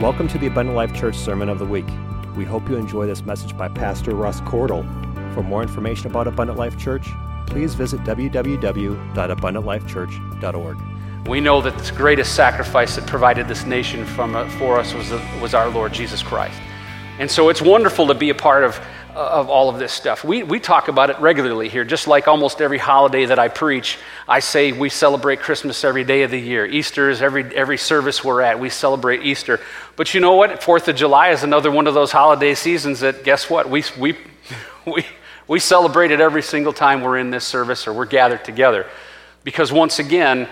Welcome to the Abundant Life Church Sermon of the Week. We hope you enjoy this message by Pastor Russ Cordle. For more information about Abundant Life Church, please visit www.abundantlifechurch.org. We know that the greatest sacrifice that provided this nation from, uh, for us was, uh, was our Lord Jesus Christ. And so it's wonderful to be a part of, Uh, of all of this stuff. We, we talk about it regularly here, just like almost every holiday that I preach. I say we celebrate Christmas every day of the year. Easter is every, every service we're at, we celebrate Easter. But you know what? Fourth of July is another one of those holiday seasons that, guess what? We, we, we, we celebrate it every single time we're in this service or we're gathered together. Because once again,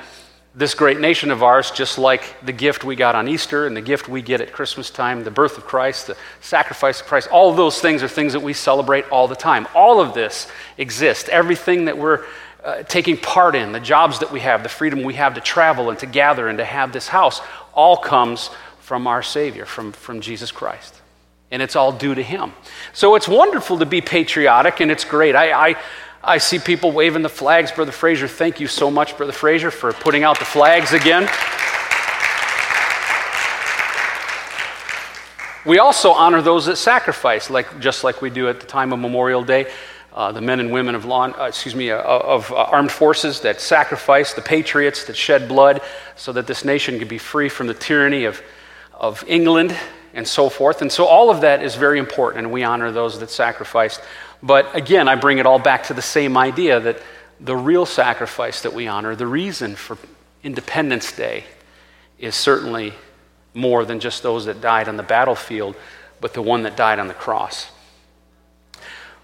this great nation of ours, just like the gift we got on Easter and the gift we get at Christmas time, the birth of Christ, the sacrifice of Christ, all of those things are things that we celebrate all the time. All of this exists. Everything that we're uh, taking part in, the jobs that we have, the freedom we have to travel and to gather and to have this house, all comes from our Savior, from, from Jesus Christ. And it's all due to Him. So it's wonderful to be patriotic, and it's great. I, I I see people waving the flags. Brother Fraser, thank you so much, Brother Fraser, for putting out the flags again. We also honor those that sacrifice, like, just like we do at the time of Memorial Day. Uh, the men and women of, law, uh, excuse me, uh, of uh, armed forces that sacrifice, the patriots that shed blood so that this nation could be free from the tyranny of, of England and so forth. And so all of that is very important, and we honor those that sacrificed. But again, I bring it all back to the same idea that the real sacrifice that we honor, the reason for Independence Day, is certainly more than just those that died on the battlefield, but the one that died on the cross.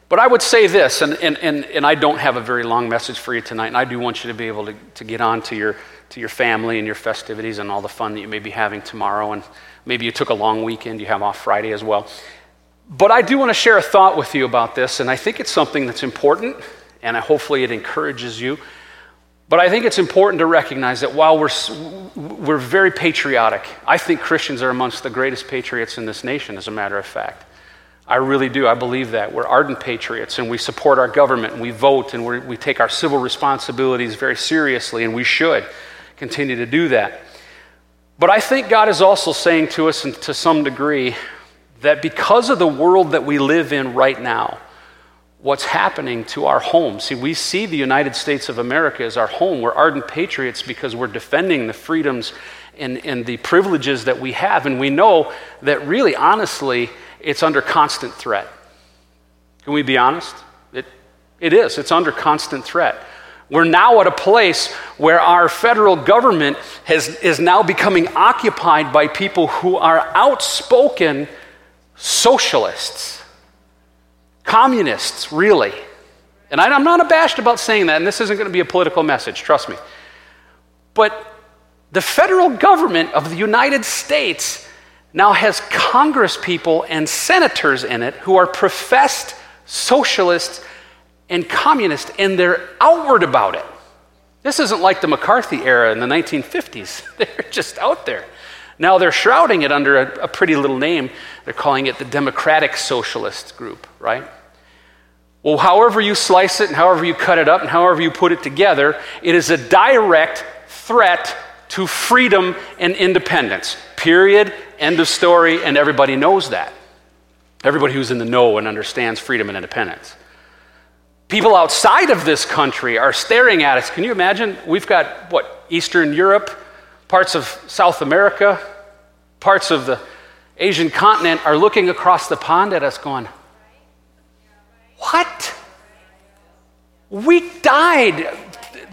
But I would say this, and, and, and, and I don't have a very long message for you tonight, and I do want you to be able to, to get on to your, to your family and your festivities and all the fun that you may be having tomorrow. And maybe you took a long weekend, you have off Friday as well. But I do want to share a thought with you about this, and I think it's something that's important, and I, hopefully it encourages you. But I think it's important to recognize that while we're, we're very patriotic, I think Christians are amongst the greatest patriots in this nation, as a matter of fact. I really do. I believe that. We're ardent patriots and we support our government and we vote and we take our civil responsibilities very seriously, and we should continue to do that. But I think God is also saying to us, and to some degree, that because of the world that we live in right now, what's happening to our home. See, we see the United States of America as our home. We're ardent patriots because we're defending the freedoms and, and the privileges that we have. And we know that really, honestly, it's under constant threat. Can we be honest? It, it is. It's under constant threat. We're now at a place where our federal government has, is now becoming occupied by people who are outspoken socialists, communists, really. And I, am not abashed about saying that, and this isn't going to be a political message, trust me. But the federal government of the United States now has Congress people and senators in it who are professed socialists and communists, and they're outward about it. This isn't like the McCarthy era in the 1950s. They're just out there. Now they're shrouding it under a, a pretty little name. They're calling it the Democratic Socialist Group, right? Well, however you slice it and however you cut it up and however you put it together, it is a direct threat to freedom and independence. Period. End of story. And everybody knows that. Everybody who's in the know and understands freedom and independence. People outside of this country are staring at us. Can you imagine? We've got, what, Eastern Europe, parts of South America, parts of the Asian continent are looking across the pond at us going, What? We died.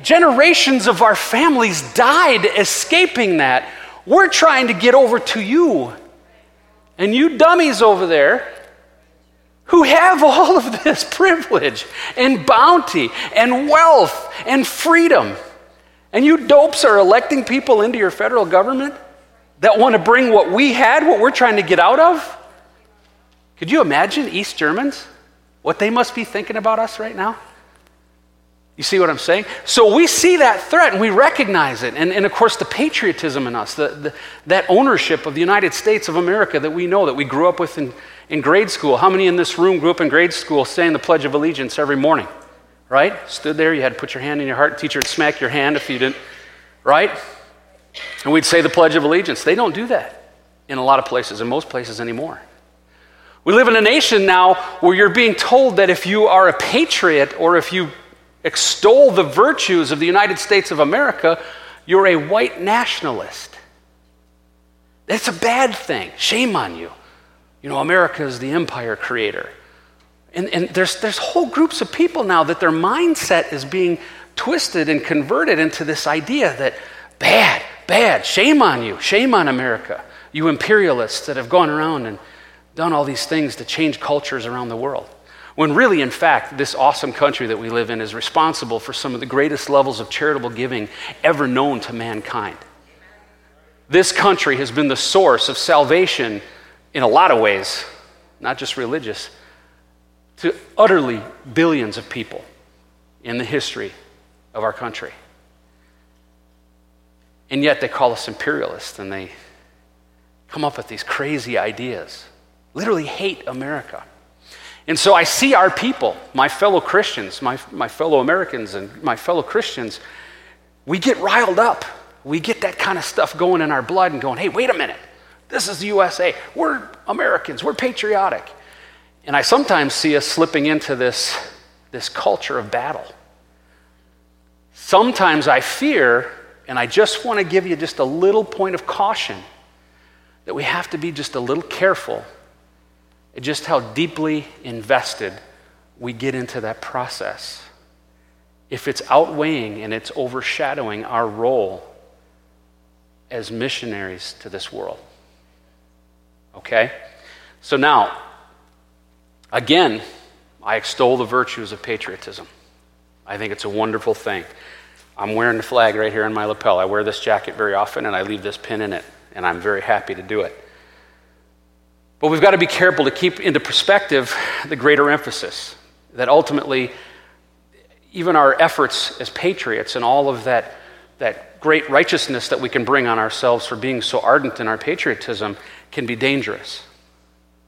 Generations of our families died escaping that. We're trying to get over to you. And you dummies over there who have all of this privilege and bounty and wealth and freedom and you dopes are electing people into your federal government that want to bring what we had, what we're trying to get out of? Could you imagine East Germans? What they must be thinking about us right now? You see what I'm saying? So we see that threat and we recognize it. And, and of course, the patriotism in us, the, the, that ownership of the United States of America that we know, that we grew up with in, in grade school. How many in this room grew up in grade school saying the Pledge of Allegiance every morning? Right? Stood there, you had to put your hand in your heart. Teacher would smack your hand if you didn't, right? And we'd say the Pledge of Allegiance. They don't do that. in a lot of places, in most places anymore. We live in a nation now where you're being told that if you are a patriot or if you extol the virtues of the United States of America, you're a white nationalist. That's a bad thing. Shame on you. You know, America is the empire creator. And, and there's, there's whole groups of people now that their mindset is being twisted and converted into this idea that bad, bad, shame on you, shame on America, you imperialists that have gone around and done all these things to change cultures around the world. When really, in fact, this awesome country that we live in is responsible for some of the greatest levels of charitable giving ever known to mankind. This country has been the source of salvation in a lot of ways, not just religious, to utterly billions of people in the history of our country. And yet they call us imperialists and they come up with these crazy ideas literally hate America. And so I see our people, my fellow Christians, my, my fellow Americans, and my fellow Christians, we get riled up. We get that kind of stuff going in our blood and going, hey, wait a minute. This is the USA. We're Americans. We're patriotic. And I sometimes see us slipping into this, this culture of battle. Sometimes I fear, and I just want to give you just a little point of caution, that we have to be just a little careful at just how deeply invested we get into that process. If it's outweighing and it's overshadowing our role as missionaries to this world. Okay? So now, again, I extol the virtues of patriotism. I think it's a wonderful thing. I'm wearing the flag right here on my lapel. I wear this jacket very often and I leave this pin in it, and I'm very happy to do it. But we've got to be careful to keep into perspective the greater emphasis that ultimately, even our efforts as patriots and all of that, that great righteousness that we can bring on ourselves for being so ardent in our patriotism can be dangerous.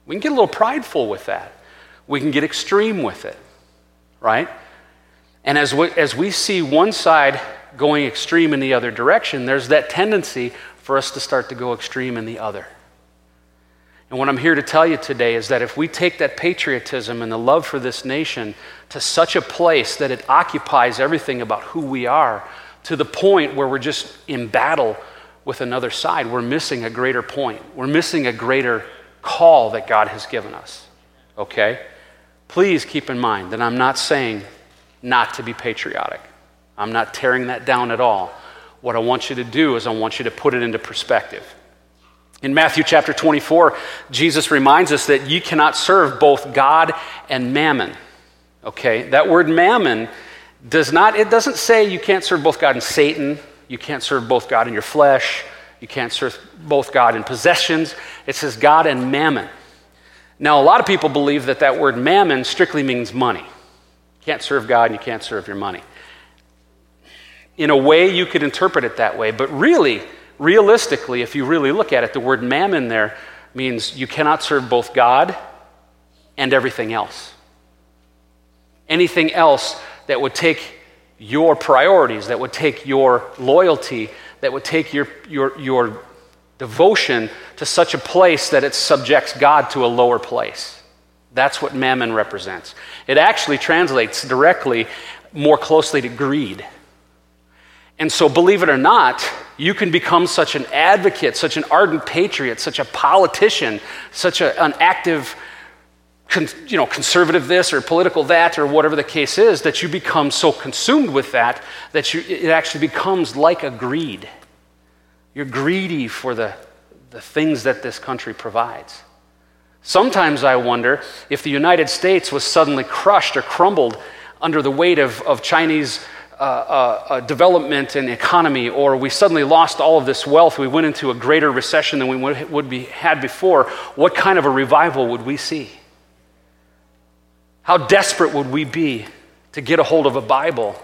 We can get a little prideful with that. We can get extreme with it, right? And as we, as we see one side going extreme in the other direction, there's that tendency for us to start to go extreme in the other. And what I'm here to tell you today is that if we take that patriotism and the love for this nation to such a place that it occupies everything about who we are, to the point where we're just in battle with another side, we're missing a greater point. We're missing a greater call that God has given us. Okay? Please keep in mind that I'm not saying not to be patriotic. I'm not tearing that down at all. What I want you to do is I want you to put it into perspective. In Matthew chapter 24, Jesus reminds us that you cannot serve both God and mammon. Okay? That word mammon does not, it doesn't say you can't serve both God and Satan, you can't serve both God and your flesh, you can't serve both God and possessions. It says God and mammon. Now, a lot of people believe that that word mammon strictly means money. You can't serve God and you can't serve your money. In a way, you could interpret it that way, but really, realistically, if you really look at it, the word mammon there means you cannot serve both God and everything else. Anything else that would take your priorities, that would take your loyalty, that would take your, your, your devotion to such a place that it subjects God to a lower place. That's what mammon represents. It actually translates directly more closely to greed. And so, believe it or not, you can become such an advocate, such an ardent patriot, such a politician, such a, an active, con, you know, conservative this or political that or whatever the case is, that you become so consumed with that that you, it actually becomes like a greed. You're greedy for the, the things that this country provides. Sometimes I wonder if the United States was suddenly crushed or crumbled under the weight of, of Chinese uh, uh, uh, development and economy, or we suddenly lost all of this wealth, we went into a greater recession than we would, would be, had before, what kind of a revival would we see? How desperate would we be to get a hold of a Bible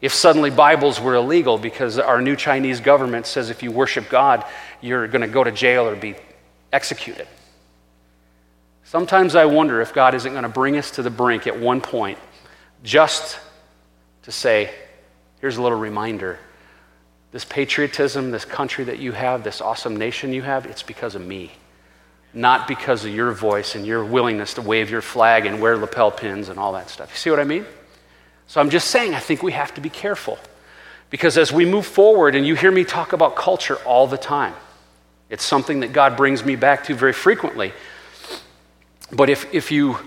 if suddenly Bibles were illegal because our new Chinese government says if you worship God, you're going to go to jail or be executed? Sometimes I wonder if God isn't going to bring us to the brink at one point just to say, Here's a little reminder this patriotism, this country that you have, this awesome nation you have, it's because of me. Not because of your voice and your willingness to wave your flag and wear lapel pins and all that stuff. You see what I mean? So I'm just saying, I think we have to be careful. Because as we move forward, and you hear me talk about culture all the time, it's something that God brings me back to very frequently. But if, if you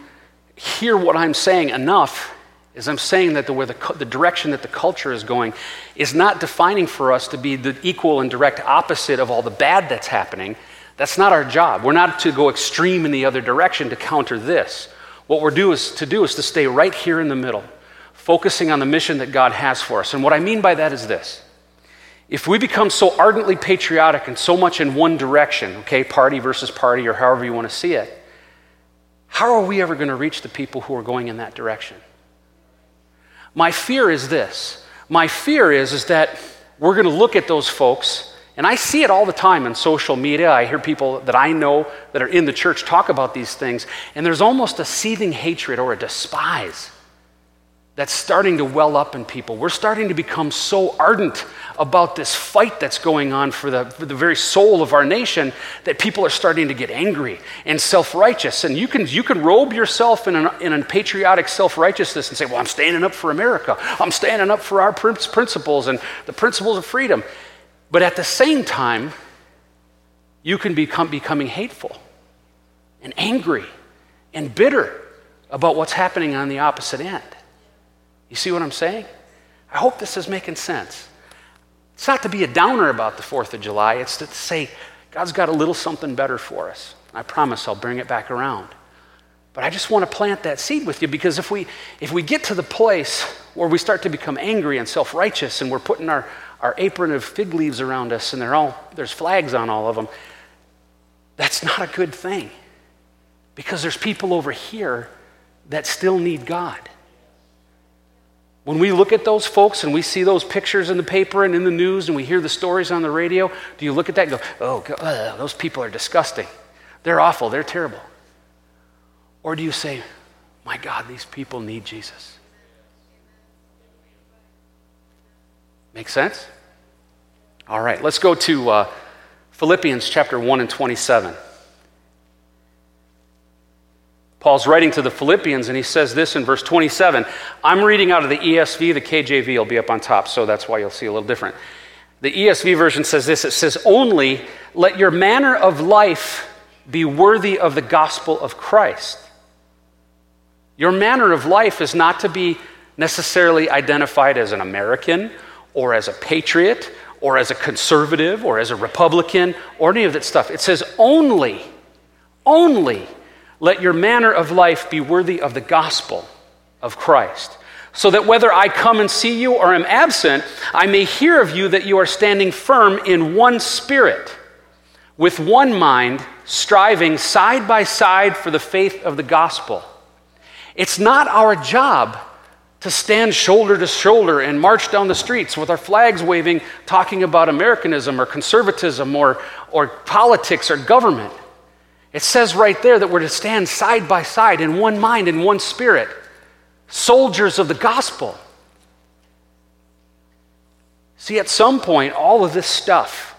hear what I'm saying enough, is I'm saying that the, where the, the direction that the culture is going is not defining for us to be the equal and direct opposite of all the bad that's happening. That's not our job. We're not to go extreme in the other direction to counter this. What we're do is, to do is to stay right here in the middle, focusing on the mission that God has for us. And what I mean by that is this. If we become so ardently patriotic and so much in one direction, okay, party versus party or however you want to see it, how are we ever going to reach the people who are going in that direction? My fear is this. My fear is, is that we're going to look at those folks, and I see it all the time in social media. I hear people that I know that are in the church talk about these things, and there's almost a seething hatred or a despise that's starting to well up in people. We're starting to become so ardent about this fight that's going on for the, for the very soul of our nation that people are starting to get angry and self righteous. And you can, you can robe yourself in, an, in a patriotic self righteousness and say, Well, I'm standing up for America. I'm standing up for our principles and the principles of freedom. But at the same time, you can become becoming hateful and angry and bitter about what's happening on the opposite end. You see what I'm saying? I hope this is making sense. It's not to be a downer about the 4th of July, it's to say, God's got a little something better for us. I promise I'll bring it back around. But I just want to plant that seed with you because if we, if we get to the place where we start to become angry and self righteous and we're putting our, our apron of fig leaves around us and they're all, there's flags on all of them, that's not a good thing because there's people over here that still need God. When we look at those folks and we see those pictures in the paper and in the news and we hear the stories on the radio, do you look at that and go, oh, ugh, those people are disgusting. They're awful. They're terrible. Or do you say, my God, these people need Jesus? Make sense? All right, let's go to uh, Philippians chapter 1 and 27. Paul's writing to the Philippians, and he says this in verse 27. I'm reading out of the ESV, the KJV will be up on top, so that's why you'll see a little different. The ESV version says this it says, Only let your manner of life be worthy of the gospel of Christ. Your manner of life is not to be necessarily identified as an American or as a patriot or as a conservative or as a Republican or any of that stuff. It says only, only let your manner of life be worthy of the gospel of Christ, so that whether I come and see you or am absent, I may hear of you that you are standing firm in one spirit, with one mind, striving side by side for the faith of the gospel. It's not our job to stand shoulder to shoulder and march down the streets with our flags waving, talking about Americanism or conservatism or, or politics or government. It says right there that we're to stand side by side in one mind, in one spirit, soldiers of the gospel. See, at some point, all of this stuff,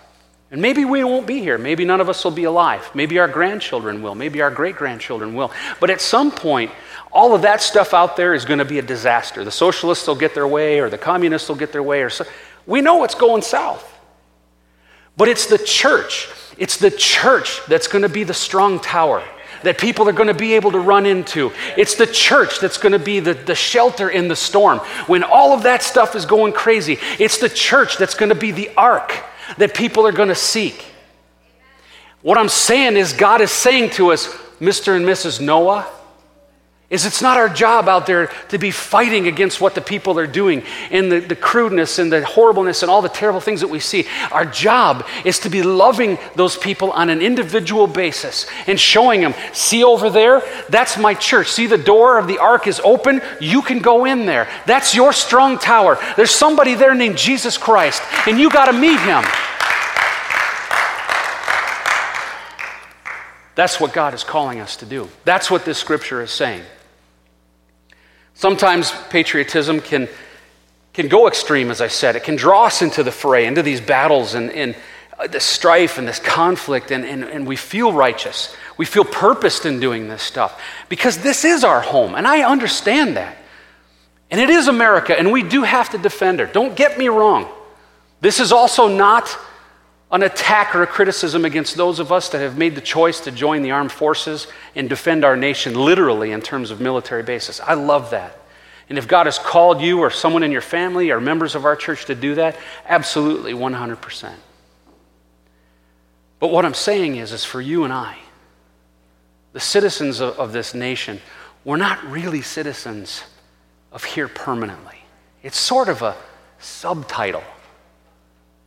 and maybe we won't be here. Maybe none of us will be alive. Maybe our grandchildren will. Maybe our great grandchildren will. But at some point, all of that stuff out there is going to be a disaster. The socialists will get their way, or the communists will get their way, or so. We know what's going south. But it's the church it's the church that's going to be the strong tower that people are going to be able to run into. It's the church that's going to be the, the shelter in the storm. When all of that stuff is going crazy, it's the church that's going to be the ark that people are going to seek. What I'm saying is, God is saying to us, Mr. and Mrs. Noah, is it's not our job out there to be fighting against what the people are doing and the, the crudeness and the horribleness and all the terrible things that we see. Our job is to be loving those people on an individual basis and showing them, see over there, that's my church. See the door of the ark is open, you can go in there. That's your strong tower. There's somebody there named Jesus Christ, and you got to meet him. That's what God is calling us to do. That's what this scripture is saying. Sometimes patriotism can can go extreme, as I said. It can draw us into the fray, into these battles and, and uh, this strife and this conflict, and, and, and we feel righteous. We feel purposed in doing this stuff because this is our home, and I understand that. And it is America, and we do have to defend her. Don't get me wrong. This is also not an attack or a criticism against those of us that have made the choice to join the armed forces and defend our nation literally in terms of military basis. I love that. And if God has called you or someone in your family or members of our church to do that, absolutely 100%. But what I'm saying is, is for you and I, the citizens of, of this nation, we're not really citizens of here permanently. It's sort of a subtitle,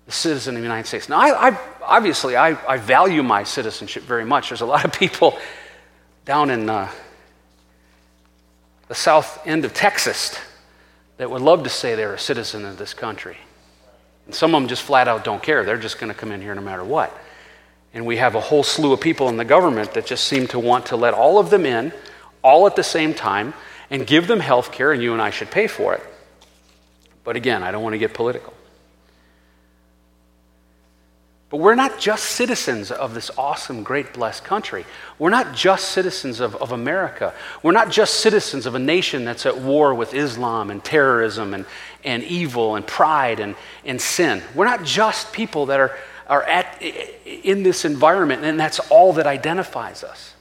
the citizen of the United States. Now, I, I obviously, I, I, value my citizenship very much. There's a lot of people down in uh, the south end of Texas that would love to say they're a citizen of this country. And some of them just flat out don't care. They're just going to come in here no matter what. And we have a whole slew of people in the government that just seem to want to let all of them in, all at the same time, and give them health care, and you and I should pay for it. But again, I don't want to get political. But we're not just citizens of this awesome, great, blessed country. We're not just citizens of, of America. We're not just citizens of a nation that's at war with Islam and terrorism and, and evil and pride and, and sin. We're not just people that are are at, in this environment, and that's all that identifies us.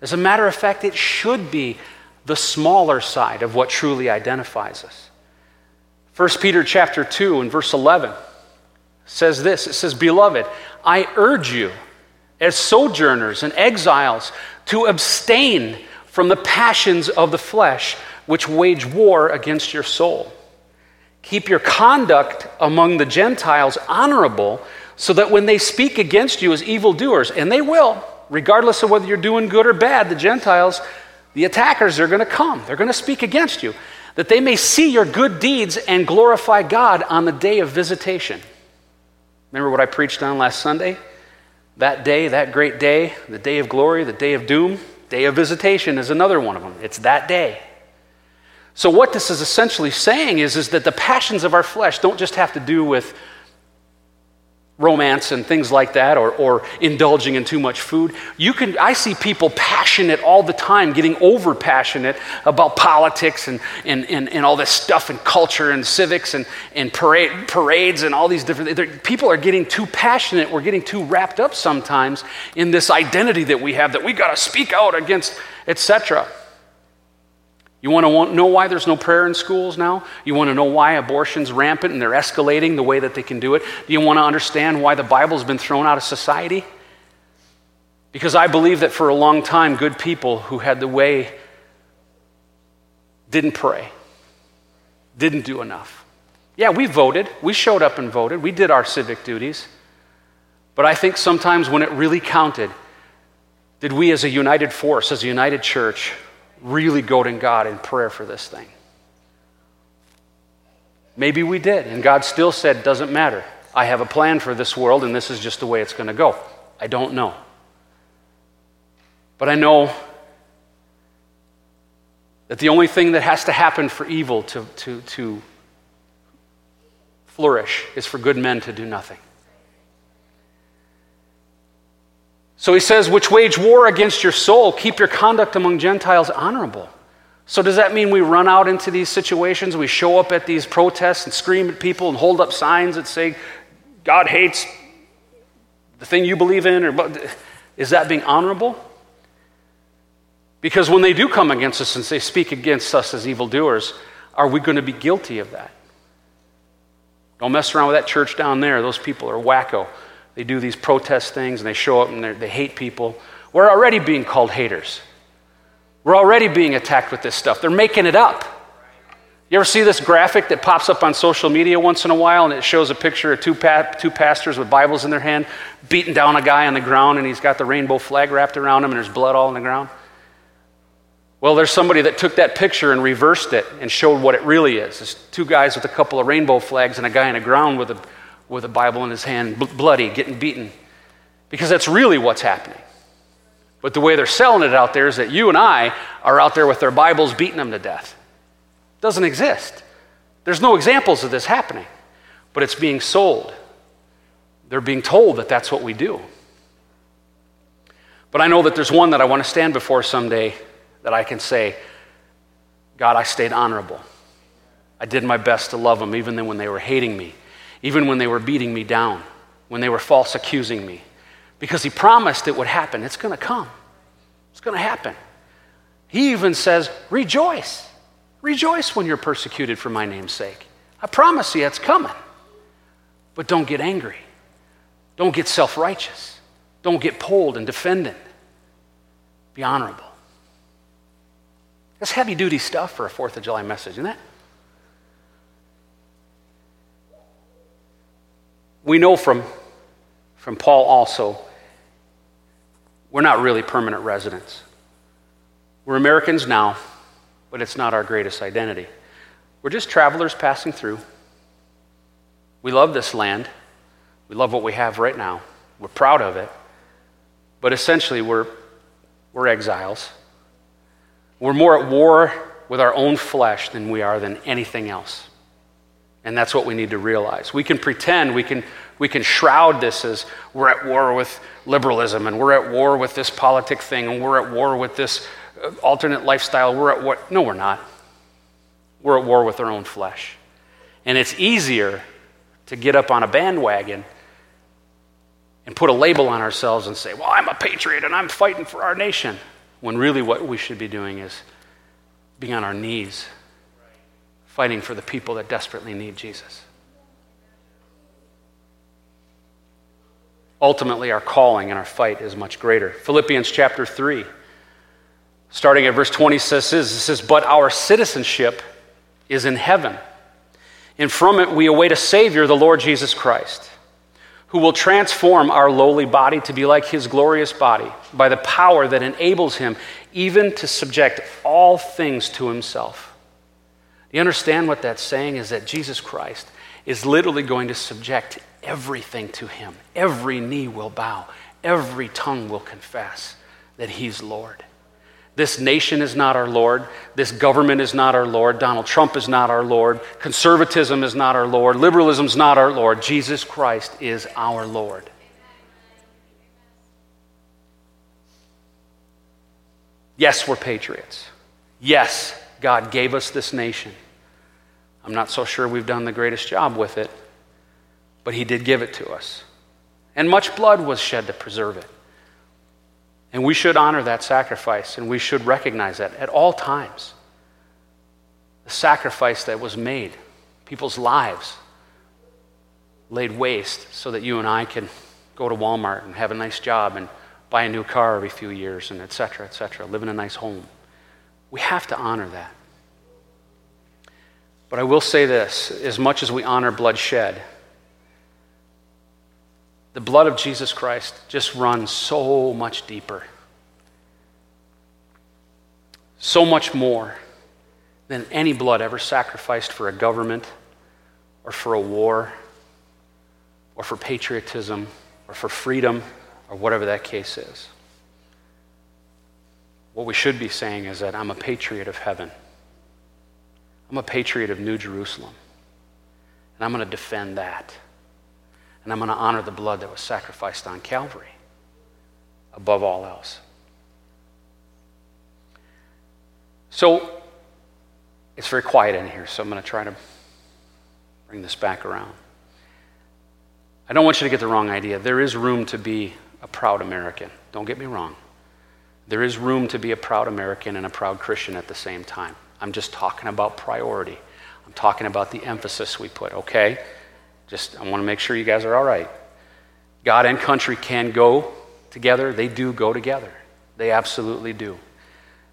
As a matter of fact, it should be the smaller side of what truly identifies us. 1 Peter chapter 2 and verse 11 says this it says beloved i urge you as sojourners and exiles to abstain from the passions of the flesh which wage war against your soul keep your conduct among the gentiles honorable so that when they speak against you as evildoers, and they will, regardless of whether you're doing good or bad, the Gentiles, the attackers are going to come. They're going to speak against you, that they may see your good deeds and glorify God on the day of visitation. Remember what I preached on last Sunday? That day, that great day, the day of glory, the day of doom, day of visitation is another one of them. It's that day. So, what this is essentially saying is, is that the passions of our flesh don't just have to do with romance and things like that or, or indulging in too much food. You can i see people passionate all the time getting over passionate about politics and, and, and, and all this stuff and culture and civics and, and parade, parades and all these different people are getting too passionate. We're getting too wrapped up sometimes in this identity that we have that we got to speak out against etc you want to know why there's no prayer in schools now? You want to know why abortion's rampant and they're escalating the way that they can do it? Do you want to understand why the Bible's been thrown out of society? Because I believe that for a long time, good people who had the way didn't pray, didn't do enough. Yeah, we voted. We showed up and voted. We did our civic duties. But I think sometimes when it really counted, did we as a united force, as a united church, really go to God in prayer for this thing. Maybe we did, and God still said, Doesn't matter. I have a plan for this world, and this is just the way it's going to go. I don't know. But I know that the only thing that has to happen for evil to, to, to flourish is for good men to do nothing. So he says, which wage war against your soul, keep your conduct among Gentiles honorable. So does that mean we run out into these situations, we show up at these protests and scream at people and hold up signs that say, God hates the thing you believe in? Or is that being honorable? Because when they do come against us and they speak against us as evildoers, are we going to be guilty of that? Don't mess around with that church down there. Those people are wacko. They do these protest things and they show up and they hate people. We're already being called haters. We're already being attacked with this stuff. They're making it up. You ever see this graphic that pops up on social media once in a while and it shows a picture of two, pa- two pastors with Bibles in their hand beating down a guy on the ground and he's got the rainbow flag wrapped around him and there's blood all on the ground? Well, there's somebody that took that picture and reversed it and showed what it really is. It's two guys with a couple of rainbow flags and a guy on the ground with a with a Bible in his hand, bloody, getting beaten. Because that's really what's happening. But the way they're selling it out there is that you and I are out there with their Bibles beating them to death. It doesn't exist. There's no examples of this happening, but it's being sold. They're being told that that's what we do. But I know that there's one that I want to stand before someday that I can say, God, I stayed honorable. I did my best to love them, even when they were hating me, even when they were beating me down, when they were false accusing me. Because He promised it would happen. It's going to come, it's going to happen. He even says, Rejoice. Rejoice when you're persecuted for my name's sake. I promise you it's coming. But don't get angry. Don't get self righteous. Don't get pulled and defended. Be honorable. That's heavy duty stuff for a 4th of July message, isn't it? We know from, from Paul also, we're not really permanent residents. We're Americans now, but it's not our greatest identity. We're just travelers passing through. We love this land. We love what we have right now. We're proud of it. But essentially, we're, we're exiles. We're more at war with our own flesh than we are than anything else. And that's what we need to realize. We can pretend, we can, we can shroud this as we're at war with liberalism and we're at war with this politic thing and we're at war with this uh, alternate lifestyle. We're at war. No, we're not. We're at war with our own flesh. And it's easier to get up on a bandwagon and put a label on ourselves and say, well, I'm a patriot and I'm fighting for our nation. When really what we should be doing is being on our knees, fighting for the people that desperately need Jesus. Ultimately, our calling and our fight is much greater. Philippians chapter 3, starting at verse 20, says this it says, But our citizenship is in heaven, and from it we await a Savior, the Lord Jesus Christ who will transform our lowly body to be like his glorious body by the power that enables him even to subject all things to himself. Do you understand what that's saying? Is that Jesus Christ is literally going to subject everything to him. Every knee will bow, every tongue will confess that he's Lord. This nation is not our Lord. This government is not our Lord. Donald Trump is not our Lord. Conservatism is not our Lord. Liberalism is not our Lord. Jesus Christ is our Lord. Yes, we're patriots. Yes, God gave us this nation. I'm not so sure we've done the greatest job with it, but He did give it to us. And much blood was shed to preserve it. And we should honor that sacrifice and we should recognize that at all times. The sacrifice that was made, people's lives laid waste so that you and I can go to Walmart and have a nice job and buy a new car every few years and et cetera, et cetera, live in a nice home. We have to honor that. But I will say this as much as we honor bloodshed, the blood of Jesus Christ just runs so much deeper, so much more than any blood ever sacrificed for a government or for a war or for patriotism or for freedom or whatever that case is. What we should be saying is that I'm a patriot of heaven. I'm a patriot of New Jerusalem. And I'm going to defend that. And I'm going to honor the blood that was sacrificed on Calvary above all else. So, it's very quiet in here, so I'm going to try to bring this back around. I don't want you to get the wrong idea. There is room to be a proud American. Don't get me wrong. There is room to be a proud American and a proud Christian at the same time. I'm just talking about priority. I'm talking about the emphasis we put, okay? Just, I want to make sure you guys are all right. God and country can go together. They do go together. They absolutely do.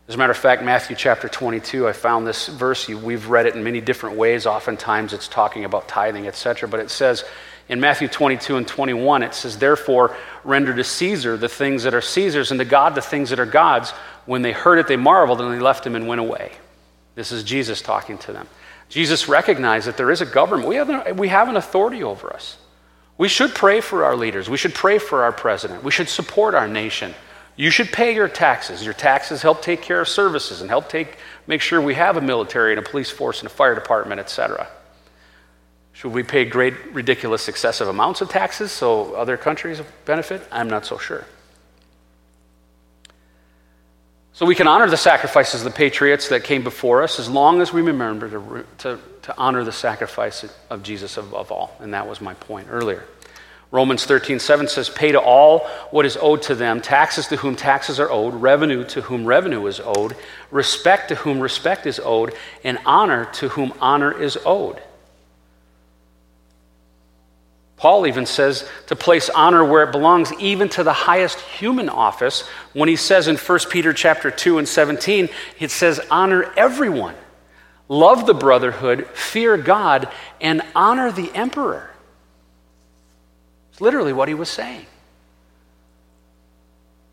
As a matter of fact, Matthew chapter 22, I found this verse. We've read it in many different ways. Oftentimes it's talking about tithing, etc. But it says in Matthew 22 and 21, it says, Therefore, render to Caesar the things that are Caesar's, and to God the things that are God's. When they heard it, they marveled, and they left him and went away. This is Jesus talking to them. Jesus recognized that there is a government. We have, an, we have an authority over us. We should pray for our leaders. We should pray for our president. We should support our nation. You should pay your taxes. Your taxes help take care of services and help take, make sure we have a military and a police force and a fire department, etc. Should we pay great, ridiculous, excessive amounts of taxes so other countries benefit? I'm not so sure. So we can honor the sacrifices of the patriots that came before us as long as we remember to, to, to honor the sacrifice of Jesus above all. And that was my point earlier. Romans 13, 7 says, Pay to all what is owed to them, taxes to whom taxes are owed, revenue to whom revenue is owed, respect to whom respect is owed, and honor to whom honor is owed. Paul even says to place honor where it belongs, even to the highest human office. When he says in 1 Peter chapter 2 and 17, it says, honor everyone, love the brotherhood, fear God, and honor the emperor. It's literally what he was saying.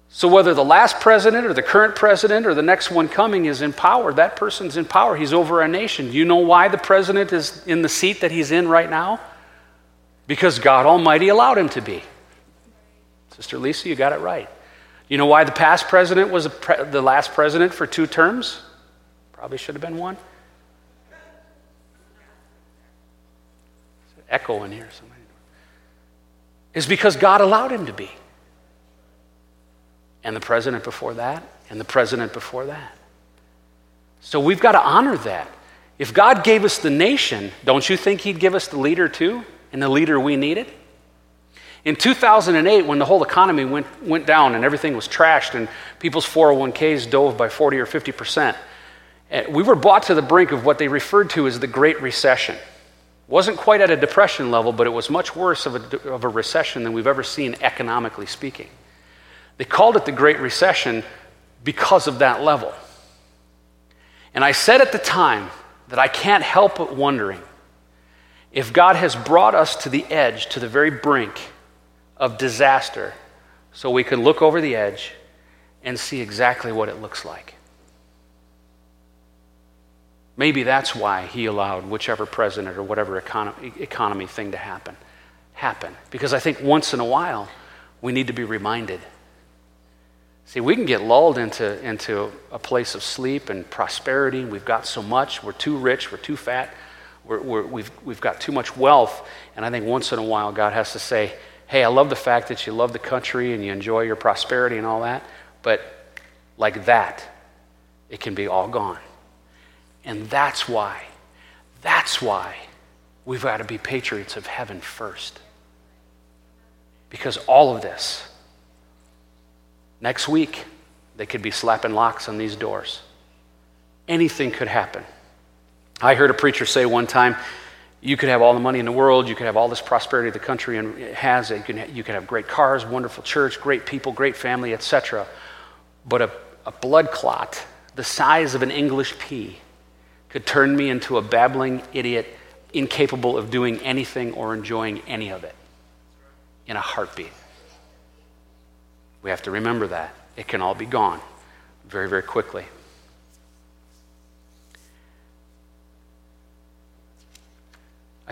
So, whether the last president or the current president or the next one coming is in power, that person's in power. He's over a nation. Do you know why the president is in the seat that he's in right now? Because God Almighty allowed him to be. Sister Lisa, you got it right. You know why the past president was the last president for two terms? Probably should have been one. Echo in here. Somebody. Is because God allowed him to be. And the president before that, and the president before that. So we've got to honor that. If God gave us the nation, don't you think He'd give us the leader too? And the leader we needed? In 2008, when the whole economy went, went down and everything was trashed and people's 401ks dove by 40 or 50 percent, eh, we were brought to the brink of what they referred to as the Great Recession. Wasn't quite at a depression level, but it was much worse of a, of a recession than we've ever seen economically speaking. They called it the Great Recession because of that level. And I said at the time that I can't help but wondering if God has brought us to the edge, to the very brink of disaster, so we can look over the edge and see exactly what it looks like. Maybe that's why he allowed whichever president or whatever economy, economy thing to happen happen. Because I think once in a while we need to be reminded. See, we can get lulled into, into a place of sleep and prosperity. We've got so much. We're too rich. We're too fat. We're, we've, we've got too much wealth. And I think once in a while, God has to say, hey, I love the fact that you love the country and you enjoy your prosperity and all that, but like that, it can be all gone. And that's why, that's why we've got to be patriots of heaven first. Because all of this, next week, they could be slapping locks on these doors. Anything could happen. I heard a preacher say one time, you could have all the money in the world, you could have all this prosperity the country and it has, you can, you can have great cars, wonderful church, great people, great family, etc. But a, a blood clot the size of an English pea could turn me into a babbling idiot, incapable of doing anything or enjoying any of it in a heartbeat. We have to remember that. It can all be gone very, very quickly.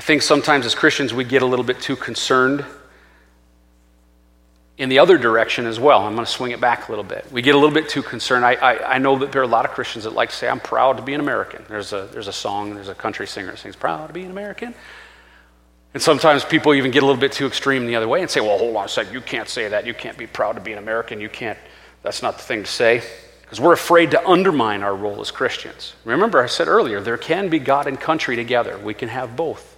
I think sometimes as Christians we get a little bit too concerned in the other direction as well. I'm going to swing it back a little bit. We get a little bit too concerned. I, I, I, know that there are a lot of Christians that like to say, I'm proud to be an American. There's a, there's a song, there's a country singer that sings, Proud to be an American. And sometimes people even get a little bit too extreme the other way and say, Well, hold on a second, you can't say that. You can't be proud to be an American. You can't, that's not the thing to say. Because we're afraid to undermine our role as Christians. Remember, I said earlier, there can be God and country together. We can have both.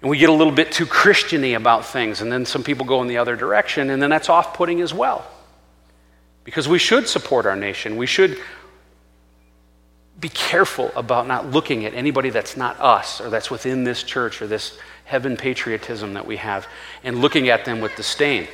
And we get a little bit too Christiany about things, and then some people go in the other direction, and then that's off putting as well. Because we should support our nation. We should be careful about not looking at anybody that's not us or that's within this church or this heaven patriotism that we have and looking at them with disdain.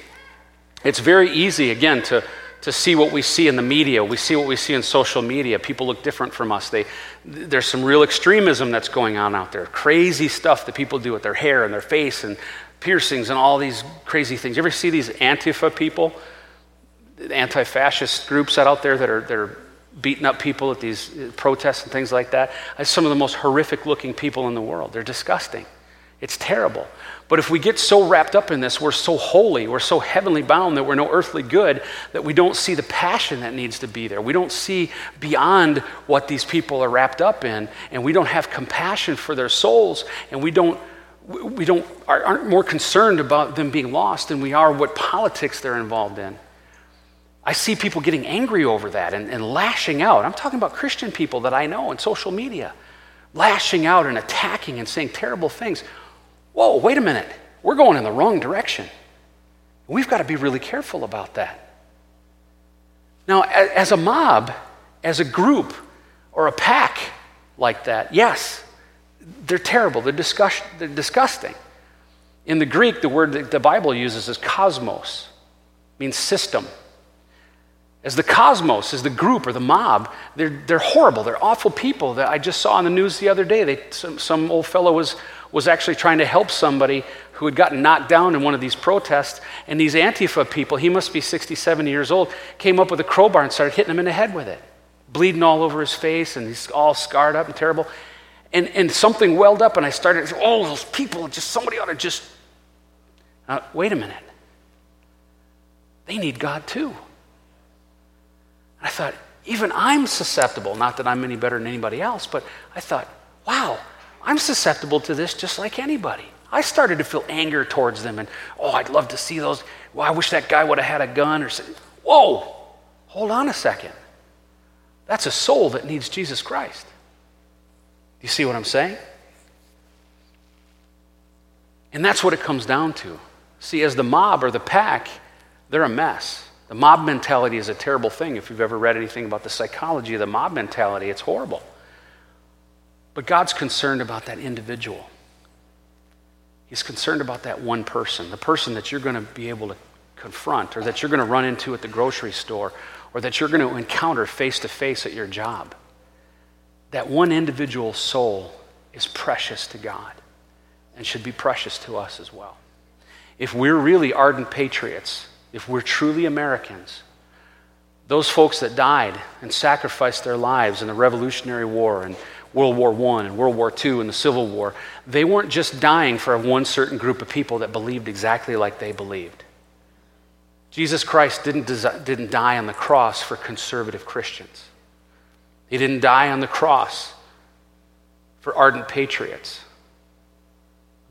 It's very easy, again, to to see what we see in the media. We see what we see in social media. People look different from us. They, there's some real extremism that's going on out there. Crazy stuff that people do with their hair and their face and piercings and all these crazy things. You ever see these Antifa people, anti fascist groups out there that are, that are beating up people at these uh, protests and things like that? Some of the most horrific looking people in the world. They're disgusting. It's terrible. But if we get so wrapped up in this, we're so holy, we're so heavenly bound that we're no earthly good that we don't see the passion that needs to be there. We don't see beyond what these people are wrapped up in, and we don't have compassion for their souls, and we don't we don't aren't more concerned about them being lost than we are what politics they're involved in. I see people getting angry over that and, and lashing out. I'm talking about Christian people that I know on social media, lashing out and attacking and saying terrible things whoa, wait a minute, we're going in the wrong direction. We've got to be really careful about that. Now, as a mob, as a group, or a pack like that, yes, they're terrible. They're, disgust- they're disgusting. In the Greek, the word that the Bible uses is cosmos, means system. As the cosmos, as the group or the mob, they're, they're horrible. They're awful people. That I just saw on the news the other day. They, some, some old fellow was was actually trying to help somebody who had gotten knocked down in one of these protests. And these Antifa people, he must be 60, 70 years old, came up with a crowbar and started hitting him in the head with it, bleeding all over his face, and he's all scarred up and terrible. And, and something welled up, and I started, oh, those people, just somebody ought to just. Uh, wait a minute. They need God too. And I thought, even I'm susceptible, not that I'm any better than anybody else, but I thought, wow, I'm susceptible to this just like anybody. I started to feel anger towards them and, oh, I'd love to see those. Well, I wish that guy would have had a gun or something. Whoa, hold on a second. That's a soul that needs Jesus Christ. You see what I'm saying? And that's what it comes down to. See, as the mob or the pack, they're a mess. The mob mentality is a terrible thing. If you've ever read anything about the psychology of the mob mentality, it's horrible. But God's concerned about that individual. He's concerned about that one person, the person that you're going to be able to confront or that you're going to run into at the grocery store or that you're going to encounter face to face at your job. That one individual soul is precious to God and should be precious to us as well. If we're really ardent patriots, if we're truly Americans, those folks that died and sacrificed their lives in the Revolutionary War and World War I and World War II and the Civil War, they weren't just dying for one certain group of people that believed exactly like they believed. Jesus Christ didn't, didn't die on the cross for conservative Christians. He didn't die on the cross for ardent patriots,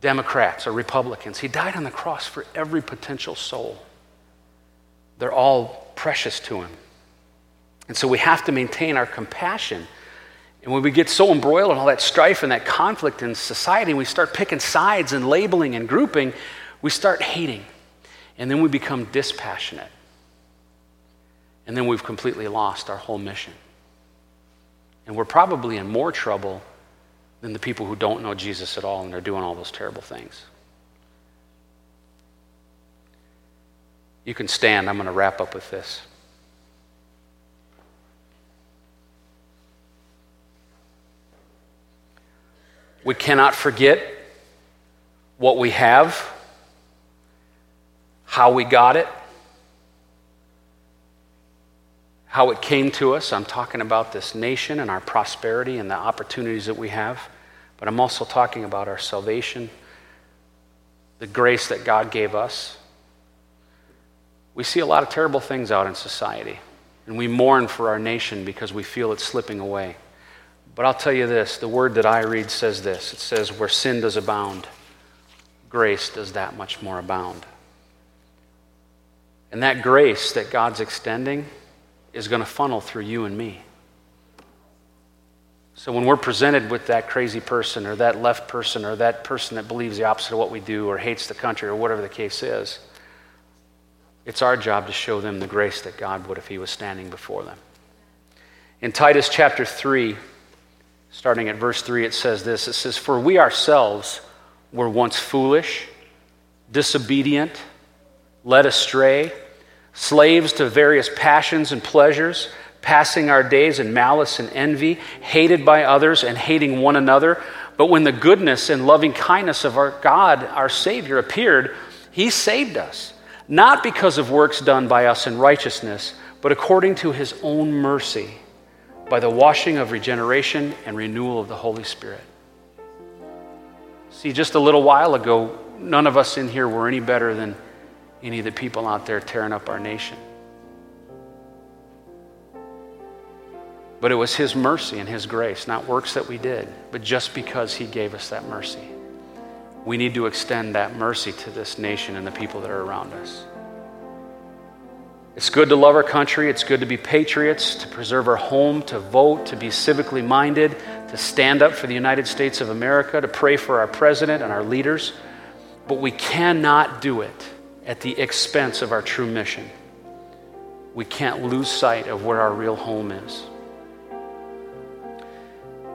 Democrats, or Republicans. He died on the cross for every potential soul. They're all precious to him. And so we have to maintain our compassion and when we get so embroiled in all that strife and that conflict in society, and we start picking sides and labeling and grouping, we start hating. And then we become dispassionate. And then we've completely lost our whole mission. And we're probably in more trouble than the people who don't know Jesus at all and are doing all those terrible things. You can stand. I'm going to wrap up with this. We cannot forget what we have, how we got it, how it came to us. I'm talking about this nation and our prosperity and the opportunities that we have, but I'm also talking about our salvation, the grace that God gave us. We see a lot of terrible things out in society, and we mourn for our nation because we feel it's slipping away. But I'll tell you this the word that I read says this it says, Where sin does abound, grace does that much more abound. And that grace that God's extending is going to funnel through you and me. So when we're presented with that crazy person or that left person or that person that believes the opposite of what we do or hates the country or whatever the case is, it's our job to show them the grace that God would if He was standing before them. In Titus chapter 3, Starting at verse 3, it says this It says, For we ourselves were once foolish, disobedient, led astray, slaves to various passions and pleasures, passing our days in malice and envy, hated by others and hating one another. But when the goodness and loving kindness of our God, our Savior, appeared, He saved us, not because of works done by us in righteousness, but according to His own mercy by the washing of regeneration and renewal of the Holy Spirit. See, just a little while ago, none of us in here were any better than any of the people out there tearing up our nation. But it was His mercy and His grace, not works that we did, but just because He gave us that mercy. We need to extend that mercy to this nation and the people that are around us. It's good to love our country. It's good to be patriots, to preserve our home, to vote, to be civically minded, to stand up for the United States of America, to pray for our president and our leaders. But we cannot do it at the expense of our true mission. We can't lose sight of where our real home is.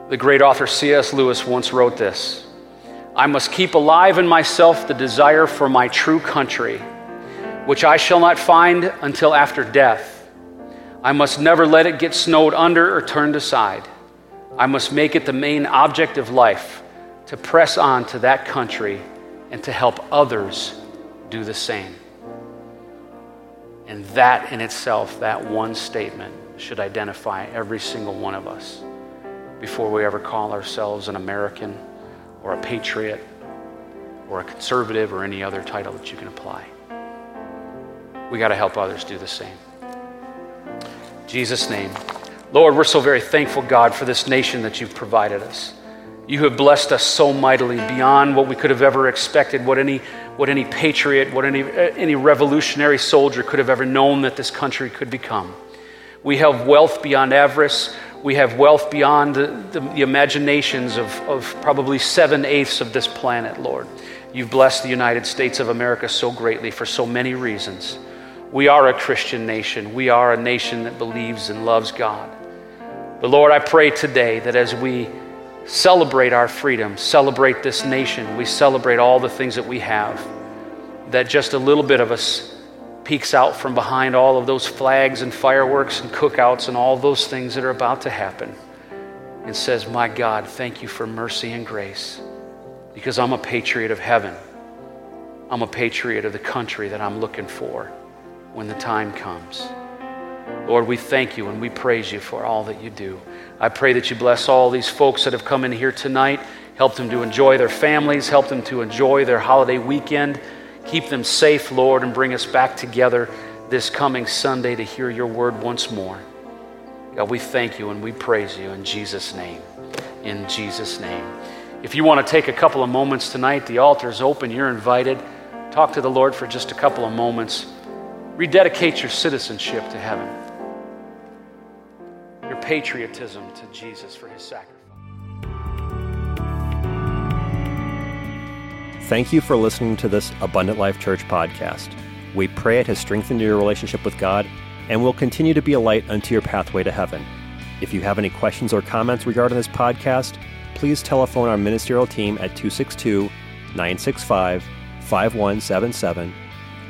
The great author C.S. Lewis once wrote this I must keep alive in myself the desire for my true country which I shall not find until after death. I must never let it get snowed under or turned aside. I must make it the main object of life to press on to that country and to help others do the same. And that in itself, that one statement, should identify every single one of us before we ever call ourselves an American or a patriot or a conservative or any other title that you can apply we got to help others do the same. In Jesus' name. Lord, we're so very thankful, God, for this nation that you've provided us. You have blessed us so mightily beyond what we could have ever expected, what any, what any patriot, what any, uh, any revolutionary soldier could have ever known that this country could become. We have wealth beyond avarice. We have wealth beyond the, the, the imaginations of, of probably seven eighths of this planet, Lord. You've blessed the United States of America so greatly for so many reasons. We are a Christian nation. We are a nation that believes and loves God. But Lord, I pray today that as we celebrate our freedom, celebrate this nation, we celebrate all the things that we have, that just a little bit of us peeks out from behind all of those flags and fireworks and cookouts and all those things that are about to happen and says, My God, thank you for mercy and grace because I'm a patriot of heaven. I'm a patriot of the country that I'm looking for when the time comes. Lord, we thank you and we praise you for all that you do. I pray that you bless all these folks that have come in here tonight. Help them to enjoy their families, help them to enjoy their holiday weekend. Keep them safe, Lord, and bring us back together this coming Sunday to hear your word once more. God, we thank you and we praise you in Jesus' name. In Jesus' name. If you want to take a couple of moments tonight, the altar is open. You're invited. Talk to the Lord for just a couple of moments rededicate your citizenship to heaven, your patriotism to Jesus for his sacrifice. Thank you for listening to this Abundant Life Church podcast. We pray it has strengthened your relationship with God and will continue to be a light unto your pathway to heaven. If you have any questions or comments regarding this podcast, please telephone our ministerial team at 262 965 5177